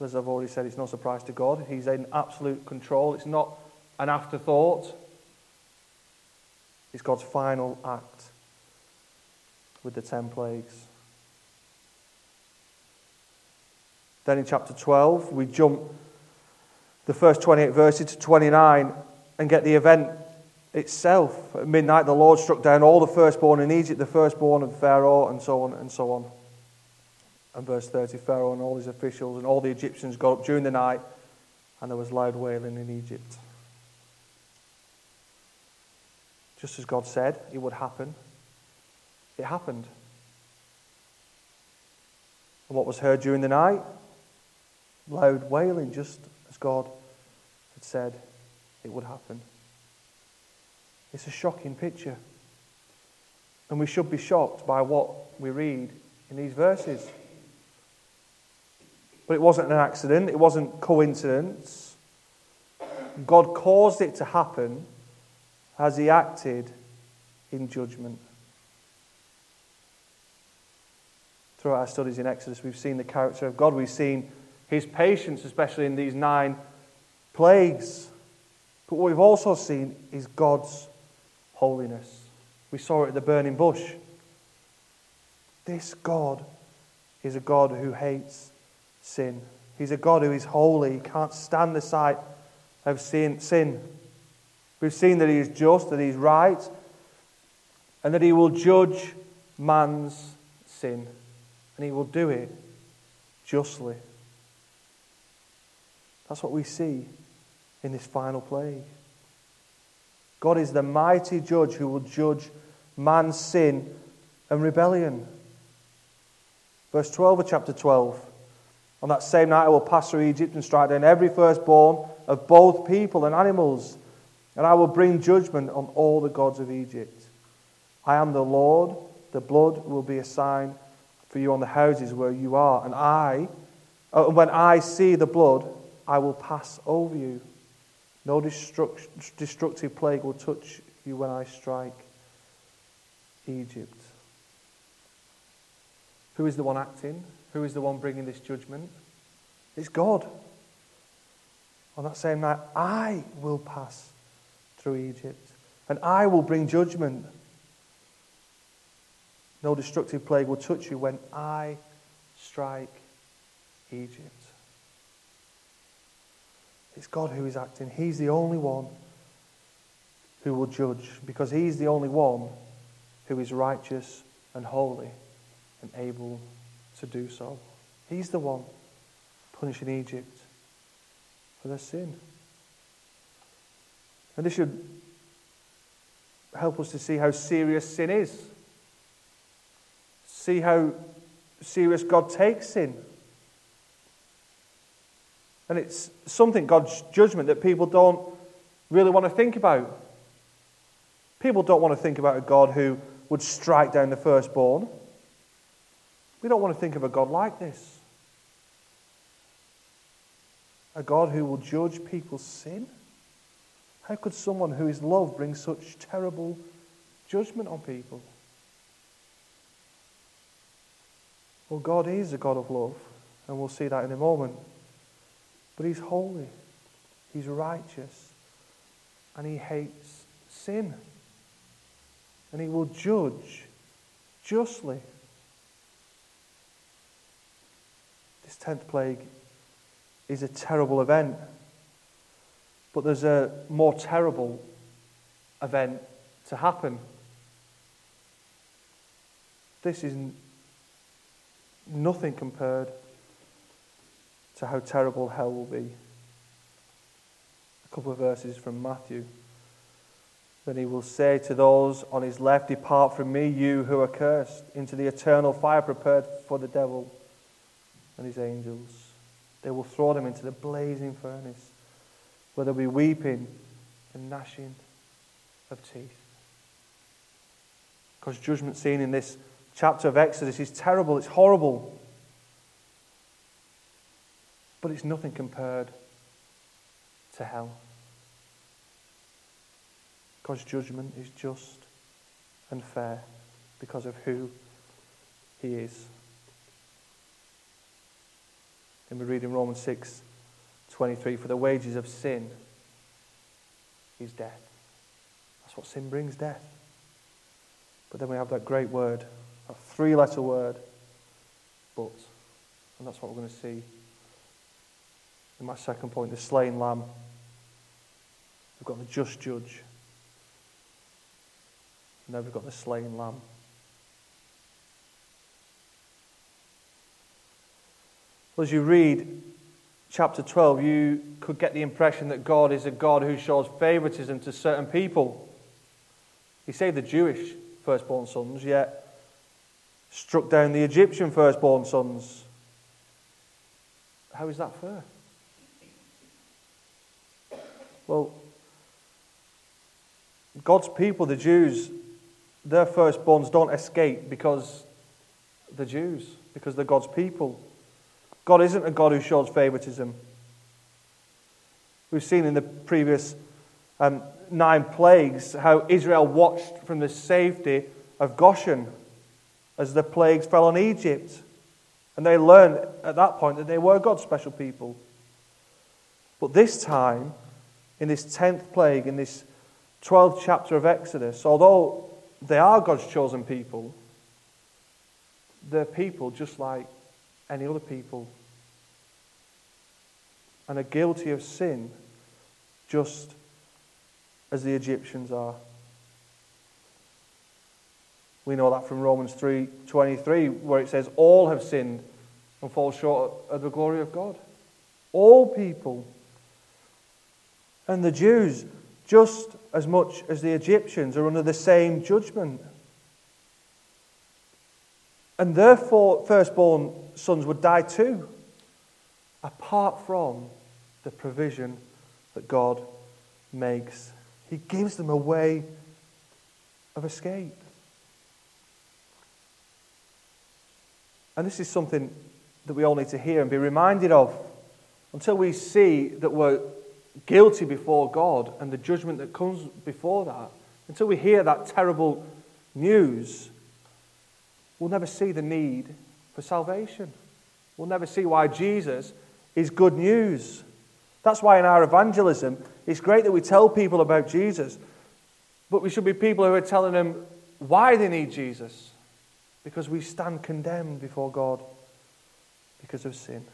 As I've already said, it's no surprise to God. He's in absolute control. It's not an afterthought, it's God's final act with the ten plagues. Then in chapter 12, we jump the first 28 verses to 29 and get the event itself. At midnight, the Lord struck down all the firstborn in Egypt, the firstborn of Pharaoh, and so on and so on. And verse 30 Pharaoh and all his officials and all the Egyptians got up during the night, and there was loud wailing in Egypt. Just as God said it would happen, it happened. And what was heard during the night? Loud wailing, just as God had said it would happen. It's a shocking picture. And we should be shocked by what we read in these verses. But it wasn't an accident, it wasn't coincidence. God caused it to happen as He acted in judgment. Throughout our studies in Exodus, we've seen the character of God. We've seen His patience, especially in these nine plagues. But what we've also seen is God's holiness. We saw it at the burning bush. This God is a God who hates sin. He's a God who is holy. He can't stand the sight of sin. We've seen that He is just, that He is right, and that He will judge man's sin. And He will do it justly. That's what we see in this final plague. God is the mighty judge who will judge man's sin and rebellion. Verse 12 of chapter 12. On that same night I will pass through Egypt and strike down every firstborn of both people and animals, and I will bring judgment on all the gods of Egypt. I am the Lord. The blood will be a sign for you on the houses where you are, and I, uh, when I see the blood, I will pass over you. No destructive plague will touch you when I strike Egypt. Who is the one acting? Who is the one bringing this judgment? It's God. On that same night, I will pass through Egypt, and I will bring judgment. No destructive plague will touch you when I strike Egypt. It's God who is acting. He's the only one who will judge because He's the only one who is righteous and holy and able to do so. He's the one punishing Egypt for their sin. And this should help us to see how serious sin is. See how serious God takes sin. And it's something, God's judgment, that people don't really want to think about. People don't want to think about a God who would strike down the firstborn. We don't want to think of a God like this. A God who will judge people's sin. How could someone who is love bring such terrible judgment on people? Well, God is a God of love, and we'll see that in a moment. But he's holy, he's righteous, and he hates sin. And he will judge justly. This tenth plague is a terrible event. But there's a more terrible event to happen. This is nothing compared to how terrible hell will be. A couple of verses from Matthew. Then he will say to those on his left, Depart from me, you who are cursed, into the eternal fire prepared for the devil and his angels. They will throw them into the blazing furnace, where there will be weeping and gnashing of teeth. Because judgment seen in this chapter of Exodus is terrible, it's horrible. But it's nothing compared to hell. God's judgment is just and fair because of who He is. And we read in Romans 6 23 For the wages of sin is death. That's what sin brings death. But then we have that great word, a three letter word, but. And that's what we're going to see in my second point the slain lamb. We've got the just judge. And then we've got the slain lamb. Well, as you read chapter 12, you could get the impression that God is a God who shows favoritism to certain people. He saved the Jewish firstborn sons, yet struck down the Egyptian firstborn sons. How is that fair? Well, God's people, the Jews, their firstborns don't escape because they're Jews, because they're God's people. God isn't a God who shows favoritism. We've seen in the previous um, nine plagues how Israel watched from the safety of Goshen as the plagues fell on Egypt. And they learned at that point that they were God's special people. But this time, in this 10th plague, in this 12th chapter of Exodus, although they are God's chosen people, they're people just like any other people and are guilty of sin just as the Egyptians are. We know that from Romans 3:23 where it says all have sinned and fall short of the glory of God. All people. And the Jews just as much as the Egyptians are under the same judgment. And therefore firstborn sons would die too apart from the provision that God makes. He gives them a way of escape. And this is something that we all need to hear and be reminded of until we see that we're guilty before God and the judgment that comes before that. Until we hear that terrible news, we'll never see the need for salvation. We'll never see why Jesus is good news. That's why in our evangelism, it's great that we tell people about Jesus, but we should be people who are telling them why they need Jesus. Because we stand condemned before God because of sin.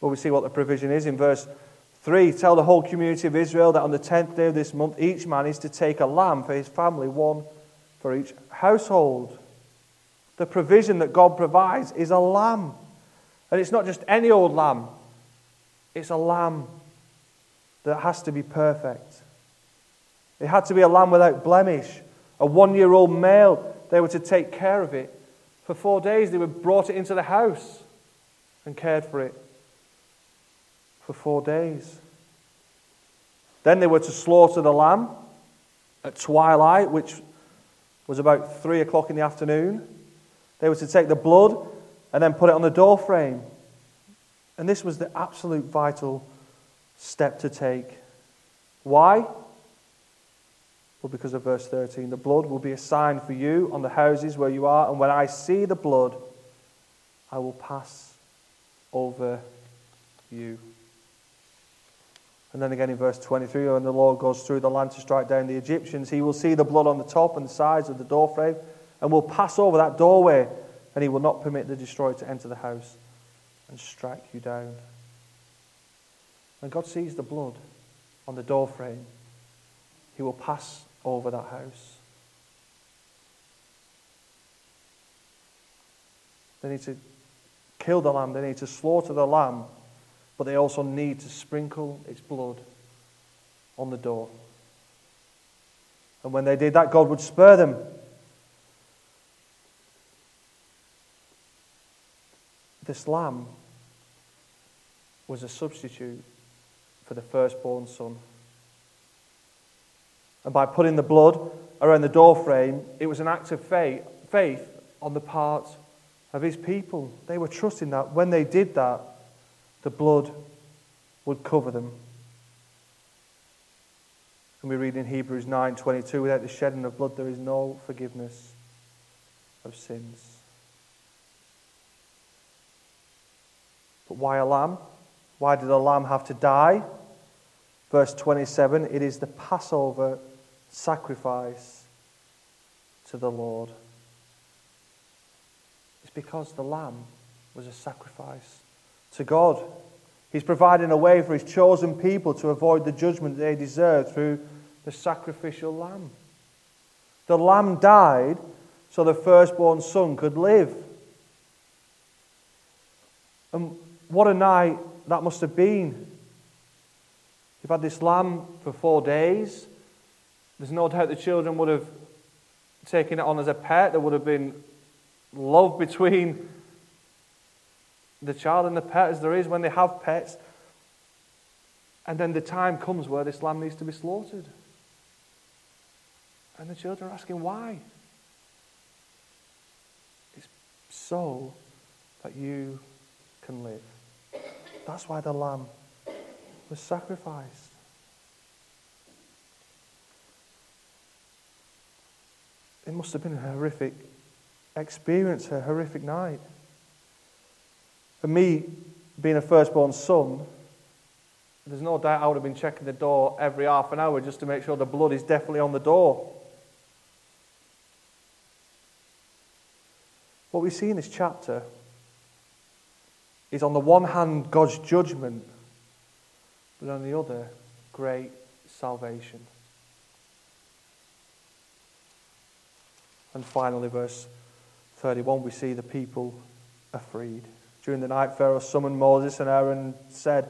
Well, we see what the provision is in verse 3. Tell the whole community of Israel that on the 10th day of this month, each man is to take a lamb for his family, one for each household. The provision that God provides is a lamb. And it's not just any old lamb, it's a lamb that has to be perfect. It had to be a lamb without blemish, a one year old male. They were to take care of it. For four days, they were brought it into the house and cared for it for four days. Then they were to slaughter the lamb at twilight, which was about three o'clock in the afternoon. They were to take the blood and then put it on the door frame. And this was the absolute vital step to take. Why? Well, because of verse 13. The blood will be a sign for you on the houses where you are, and when I see the blood, I will pass over you. And then again in verse 23, when the Lord goes through the land to strike down the Egyptians, he will see the blood on the top and the sides of the doorframe and will pass over that doorway and he will not permit the destroyer to enter the house and strike you down. When God sees the blood on the doorframe, he will pass over that house. They need to kill the lamb, they need to slaughter the lamb, but they also need to sprinkle its blood on the door. And when they did that, God would spare them This lamb was a substitute for the firstborn son. And by putting the blood around the doorframe, it was an act of faith, faith on the part of his people. They were trusting that when they did that, the blood would cover them. And we read in Hebrews 9:22, without the shedding of blood there is no forgiveness of sins. But why a lamb? Why did a lamb have to die? Verse 27 it is the Passover sacrifice to the Lord. It's because the lamb was a sacrifice to God. He's providing a way for his chosen people to avoid the judgment they deserve through the sacrificial lamb. The lamb died so the firstborn son could live. And what a night that must have been. You've had this lamb for four days. There's no doubt the children would have taken it on as a pet. There would have been love between the child and the pet, as there is when they have pets. And then the time comes where this lamb needs to be slaughtered. And the children are asking why. It's so that you can live. That's why the lamb was sacrificed. It must have been a horrific experience, a horrific night. For me, being a firstborn son, there's no doubt I would have been checking the door every half an hour just to make sure the blood is definitely on the door. What we see in this chapter is on the one hand God's judgment, but on the other, great salvation. And finally, verse 31, we see the people freed. During the night, Pharaoh summoned Moses and Aaron and said,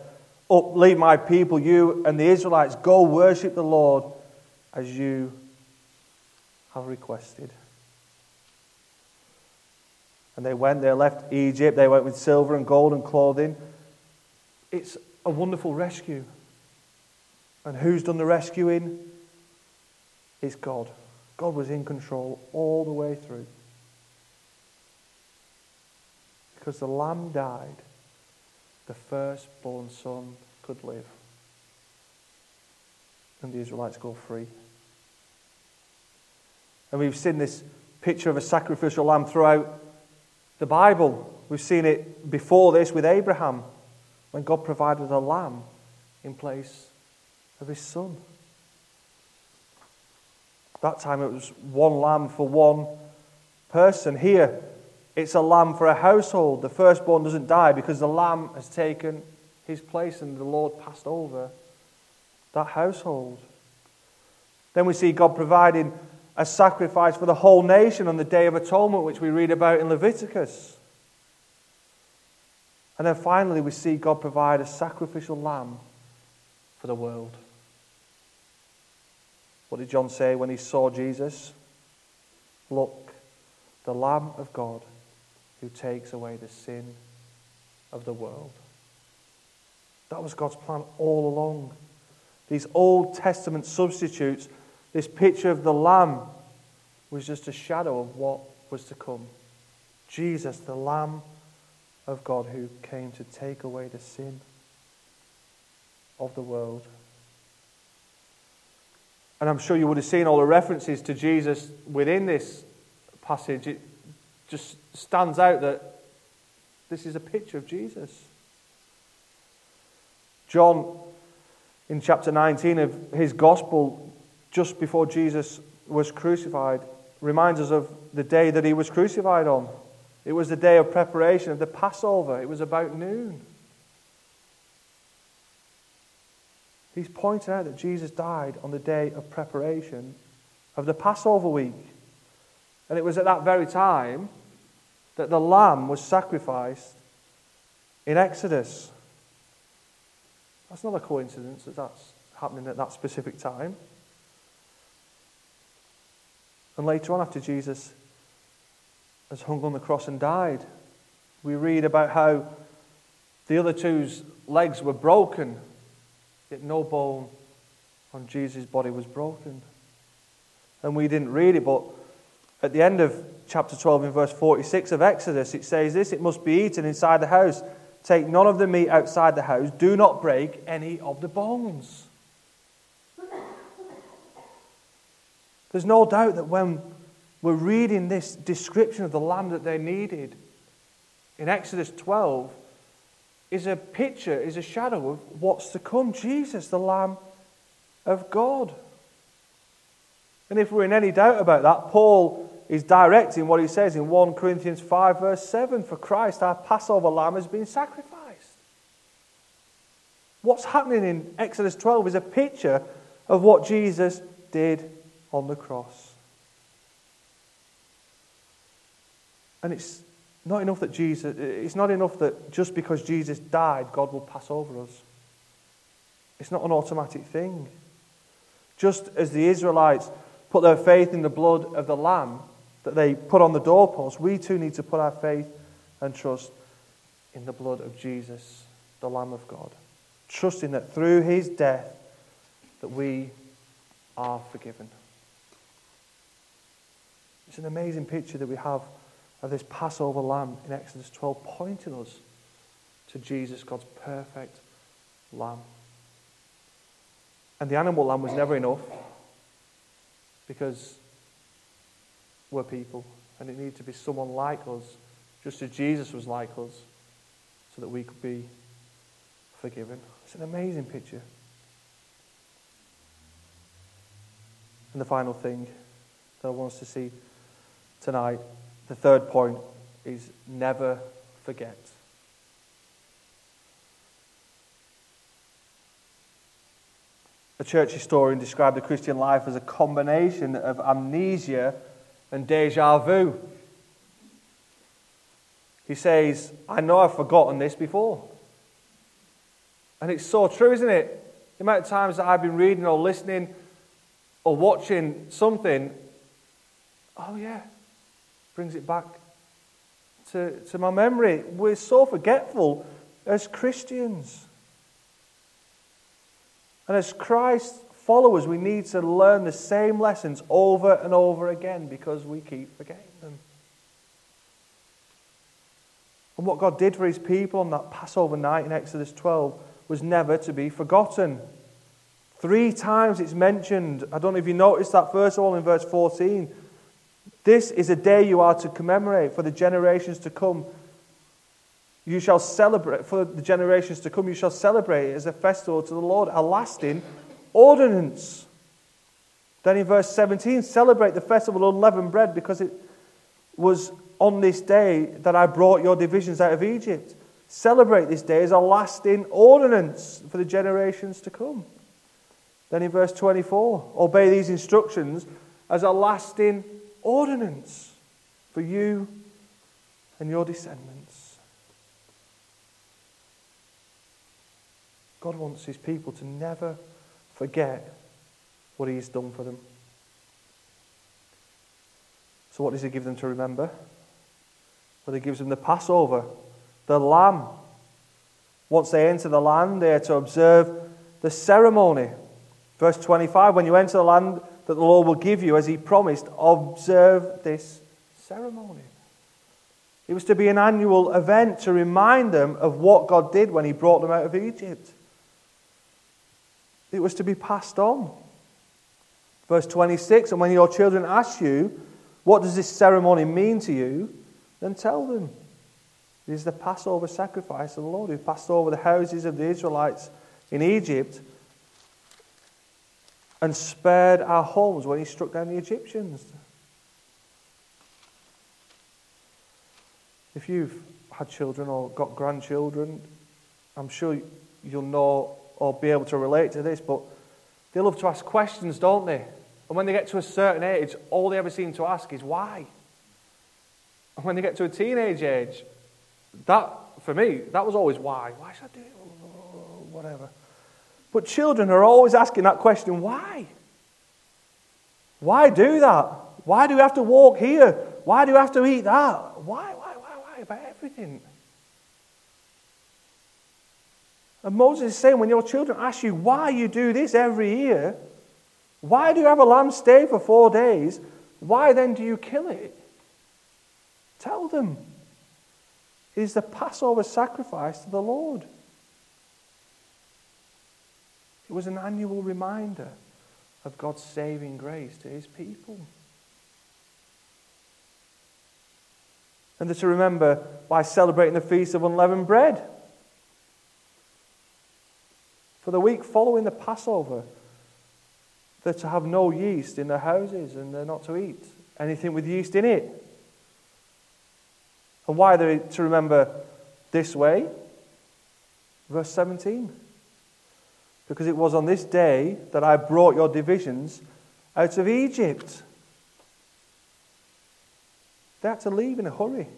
Up, lead my people, you and the Israelites, go worship the Lord as you have requested. And they went, they left Egypt, they went with silver and gold and clothing. It's a wonderful rescue. And who's done the rescuing? It's God. God was in control all the way through. Because the lamb died, the firstborn son could live. And the Israelites go free. And we've seen this picture of a sacrificial lamb throughout the Bible. We've seen it before this with Abraham, when God provided a lamb in place of his son. That time it was one lamb for one person. Here, it's a lamb for a household. The firstborn doesn't die because the lamb has taken his place and the Lord passed over that household. Then we see God providing a sacrifice for the whole nation on the Day of Atonement, which we read about in Leviticus. And then finally, we see God provide a sacrificial lamb for the world. What did John say when he saw Jesus? Look, the Lamb of God who takes away the sin of the world. That was God's plan all along. These Old Testament substitutes, this picture of the Lamb, was just a shadow of what was to come. Jesus, the Lamb of God who came to take away the sin of the world. And I'm sure you would have seen all the references to Jesus within this passage. It just stands out that this is a picture of Jesus. John, in chapter 19 of his gospel, just before Jesus was crucified, reminds us of the day that he was crucified on. It was the day of preparation of the Passover. It was about noon. He's pointing out that Jesus died on the day of preparation of the Passover week. And it was at that very time that the lamb was sacrificed in Exodus. That's not a coincidence that that's happening at that specific time. And later on, after Jesus has hung on the cross and died, we read about how the other two's legs were broken Yet no bone on Jesus' body was broken. And we didn't read it, but at the end of chapter 12, in verse 46 of Exodus, it says this It must be eaten inside the house. Take none of the meat outside the house. Do not break any of the bones. There's no doubt that when we're reading this description of the lamb that they needed in Exodus 12, is a picture, is a shadow of what's to come. Jesus, the Lamb of God. And if we're in any doubt about that, Paul is directing what he says in 1 Corinthians 5, verse 7 For Christ, our Passover lamb, has been sacrificed. What's happening in Exodus 12 is a picture of what Jesus did on the cross. And it's not enough that Jesus, it's not enough that just because Jesus died, God will pass over us. It's not an automatic thing. Just as the Israelites put their faith in the blood of the Lamb that they put on the doorpost, we too need to put our faith and trust in the blood of Jesus, the Lamb of God. Trusting that through his death that we are forgiven. It's an amazing picture that we have of this Passover lamb in Exodus 12, pointing us to Jesus, God's perfect lamb. And the animal lamb was never enough because we're people and it needed to be someone like us, just as Jesus was like us, so that we could be forgiven. It's an amazing picture. And the final thing that I want us to see tonight the third point is never forget. A church historian described the Christian life as a combination of amnesia and deja vu. He says, I know I've forgotten this before. And it's so true, isn't it? The amount of times that I've been reading or listening or watching something, oh yeah, brings it back to, to my memory. We're so forgetful as Christians. And as Christ followers, we need to learn the same lessons over and over again because we keep forgetting them. And what God did for his people on that Passover night in Exodus 12 was never to be forgotten. Three times it's mentioned. I don't know if you noticed that, first of all, in verse 14. This is a day you are to commemorate for the generations to come. You shall celebrate, for the generations to come, you shall celebrate it as a festival to the Lord, a lasting ordinance. Then in verse 17, celebrate the festival of unleavened bread because it was on this day that I brought your divisions out of Egypt. Celebrate this day as a lasting ordinance for the generations to come. Then in verse 24, obey these instructions as a lasting ordinance for you and your descendants. God wants his people to never forget what he's done for them. So, what does he give them to remember? Well, he gives them the Passover, the lamb. Once they enter the land, they are to observe the ceremony. Verse 25 When you enter the land that the Lord will give you as He promised, observe this ceremony. It was to be an annual event to remind them of what God did when He brought them out of Egypt. It was to be passed on. Verse 26 And when your children ask you, What does this ceremony mean to you? then tell them. It is the Passover sacrifice of the Lord who passed over the houses of the Israelites in Egypt and spared our homes when he struck down the Egyptians. If you've had children or got grandchildren, I'm sure you'll know or be able to relate to this, but they love to ask questions, don't they? And when they get to a certain age, all they ever seem to ask is why. And when they get to a teenage age, that, for me, that was always why. Why should I do it? Oh, whatever. But children are always asking that question why? Why do that? Why do we have to walk here? Why do we have to eat that? Why, why, why, why? About everything. And Moses is saying, when your children ask you why you do this every year, why do you have a lamb stay for four days? Why then do you kill it? Tell them. It is the Passover sacrifice to the Lord. It was an annual reminder of God's saving grace to his people. And they're to remember by celebrating the Feast of Unleavened Bread. For the week following the Passover, they're to have no yeast in their houses and they're not to eat anything with yeast in it. And why they to remember this way? Verse 17. Because it was on this day that I brought your divisions out of Egypt. They had to leave in a hurry.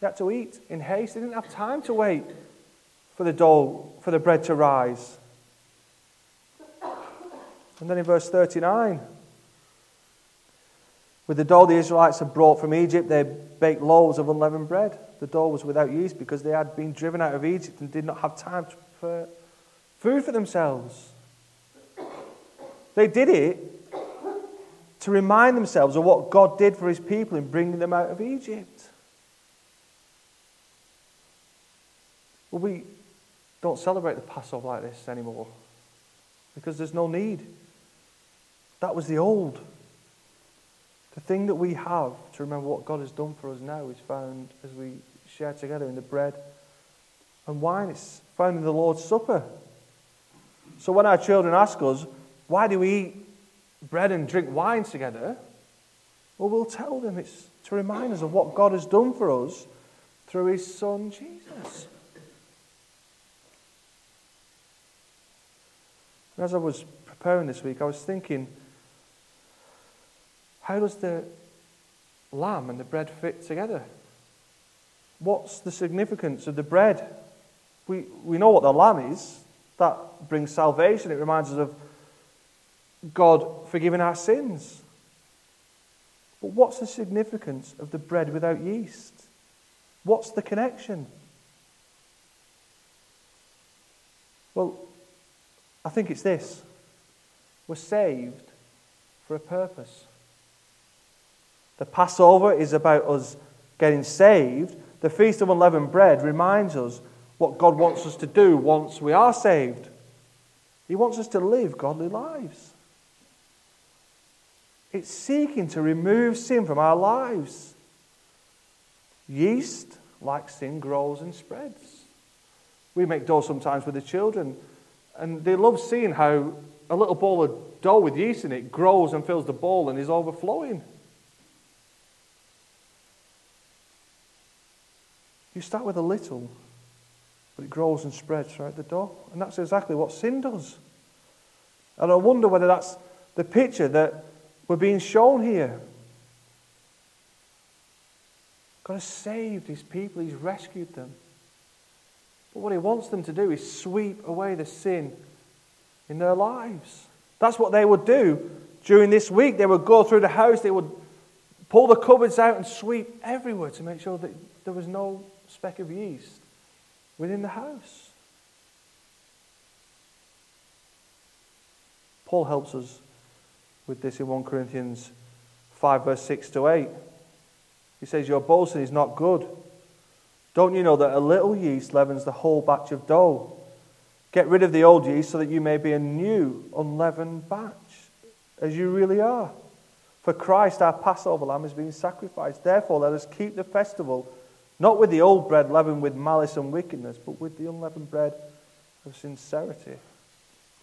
They had to eat in haste. They didn't have time to wait for the dough, for the bread to rise. And then in verse 39, with the dough the Israelites had brought from Egypt, they baked loaves of unleavened bread. The dough was without yeast because they had been driven out of Egypt and did not have time to for food for themselves. They did it to remind themselves of what God did for his people in bringing them out of Egypt. Well, we don't celebrate the Passover like this anymore because there's no need. That was the old. The thing that we have to remember what God has done for us now is found as we share together in the bread and wine. It's found in the Lord's Supper. So when our children ask us, why do we eat bread and drink wine together? Well, we'll tell them it's to remind us of what God has done for us through his Son Jesus. And as I was preparing this week, I was thinking, how does the lamb and the bread fit together? What's the significance of the bread? We, we know what the lamb is. That brings salvation. It reminds us of God forgiving our sins. But what's the significance of the bread without yeast? What's the connection? Well, I think it's this we're saved for a purpose. The Passover is about us getting saved. The Feast of Unleavened Bread reminds us what God wants us to do once we are saved. He wants us to live godly lives. It's seeking to remove sin from our lives. Yeast, like sin, grows and spreads. We make dough sometimes with the children, and they love seeing how a little ball of dough with yeast in it grows and fills the bowl and is overflowing. You start with a little, but it grows and spreads throughout the dough. And that's exactly what sin does. And I wonder whether that's the picture that we're being shown here. God has saved his people, he's rescued them. But what he wants them to do is sweep away the sin in their lives. That's what they would do during this week. They would go through the house, they would pull the cupboards out and sweep everywhere to make sure that there was no speck of yeast within the house. Paul helps us with this in 1 Corinthians 5, verse 6 to 8. He says, Your boasting is not good. Don't you know that a little yeast leavens the whole batch of dough? Get rid of the old yeast so that you may be a new, unleavened batch, as you really are. For Christ, our Passover lamb, has been sacrificed. Therefore, let us keep the festival not with the old bread leavened with malice and wickedness, but with the unleavened bread of sincerity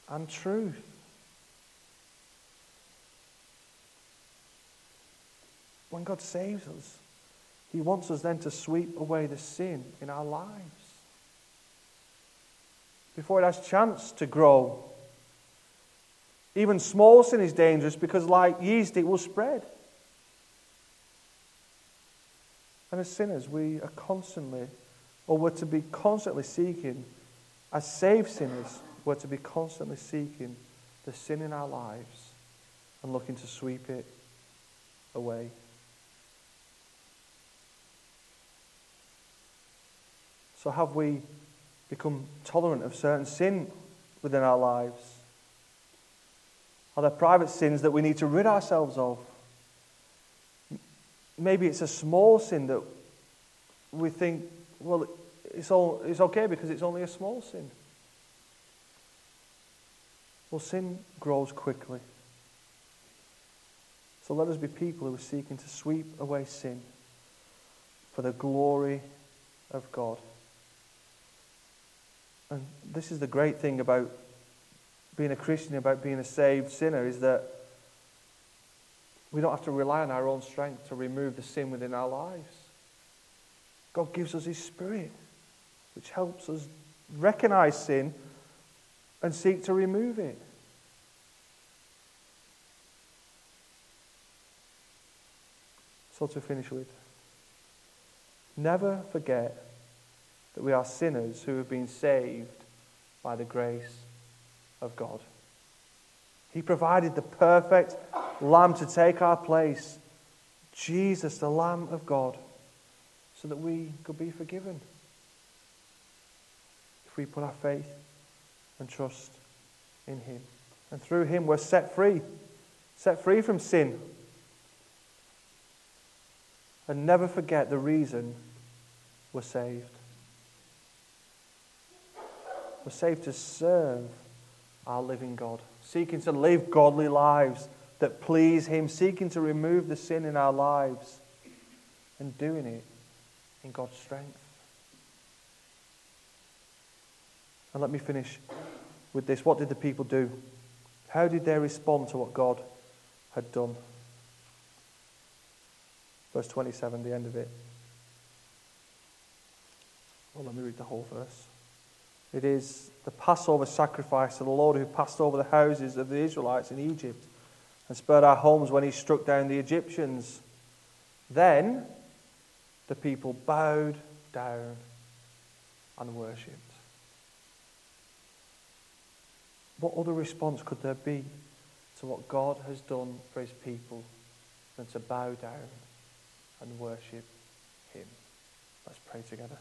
and truth. When God saves us, He wants us then to sweep away the sin in our lives before it has chance to grow. Even small sin is dangerous because, like yeast, it will spread. And as sinners, we are constantly, or we're to be constantly seeking, as saved sinners, we're to be constantly seeking the sin in our lives and looking to sweep it away. So, have we become tolerant of certain sin within our lives? Are there private sins that we need to rid ourselves of? Maybe it's a small sin that we think, well, it's, all, it's okay because it's only a small sin. Well, sin grows quickly. So let us be people who are seeking to sweep away sin for the glory of God. And this is the great thing about being a Christian, about being a saved sinner, is that we don't have to rely on our own strength to remove the sin within our lives. God gives us His Spirit, which helps us recognize sin and seek to remove it. So, to finish with, never forget that we are sinners who have been saved by the grace of God. He provided the perfect lamb to take our place, Jesus, the Lamb of God, so that we could be forgiven. If we put our faith and trust in Him. And through Him, we're set free, set free from sin. And never forget the reason we're saved. We're saved to serve our living God, seeking to live godly lives that please Him, seeking to remove the sin in our lives, and doing it in God's strength. And let me finish with this. What did the people do? How did they respond to what God had done? Verse 27, the end of it. Well, let me read the whole verse. It is the Passover sacrifice of the Lord who passed over the houses of the Israelites in Egypt and spared our homes when he struck down the Egyptians. Then the people bowed down and worshipped. What other response could there be to what God has done for his people than to bow down and worship him? Let's pray together.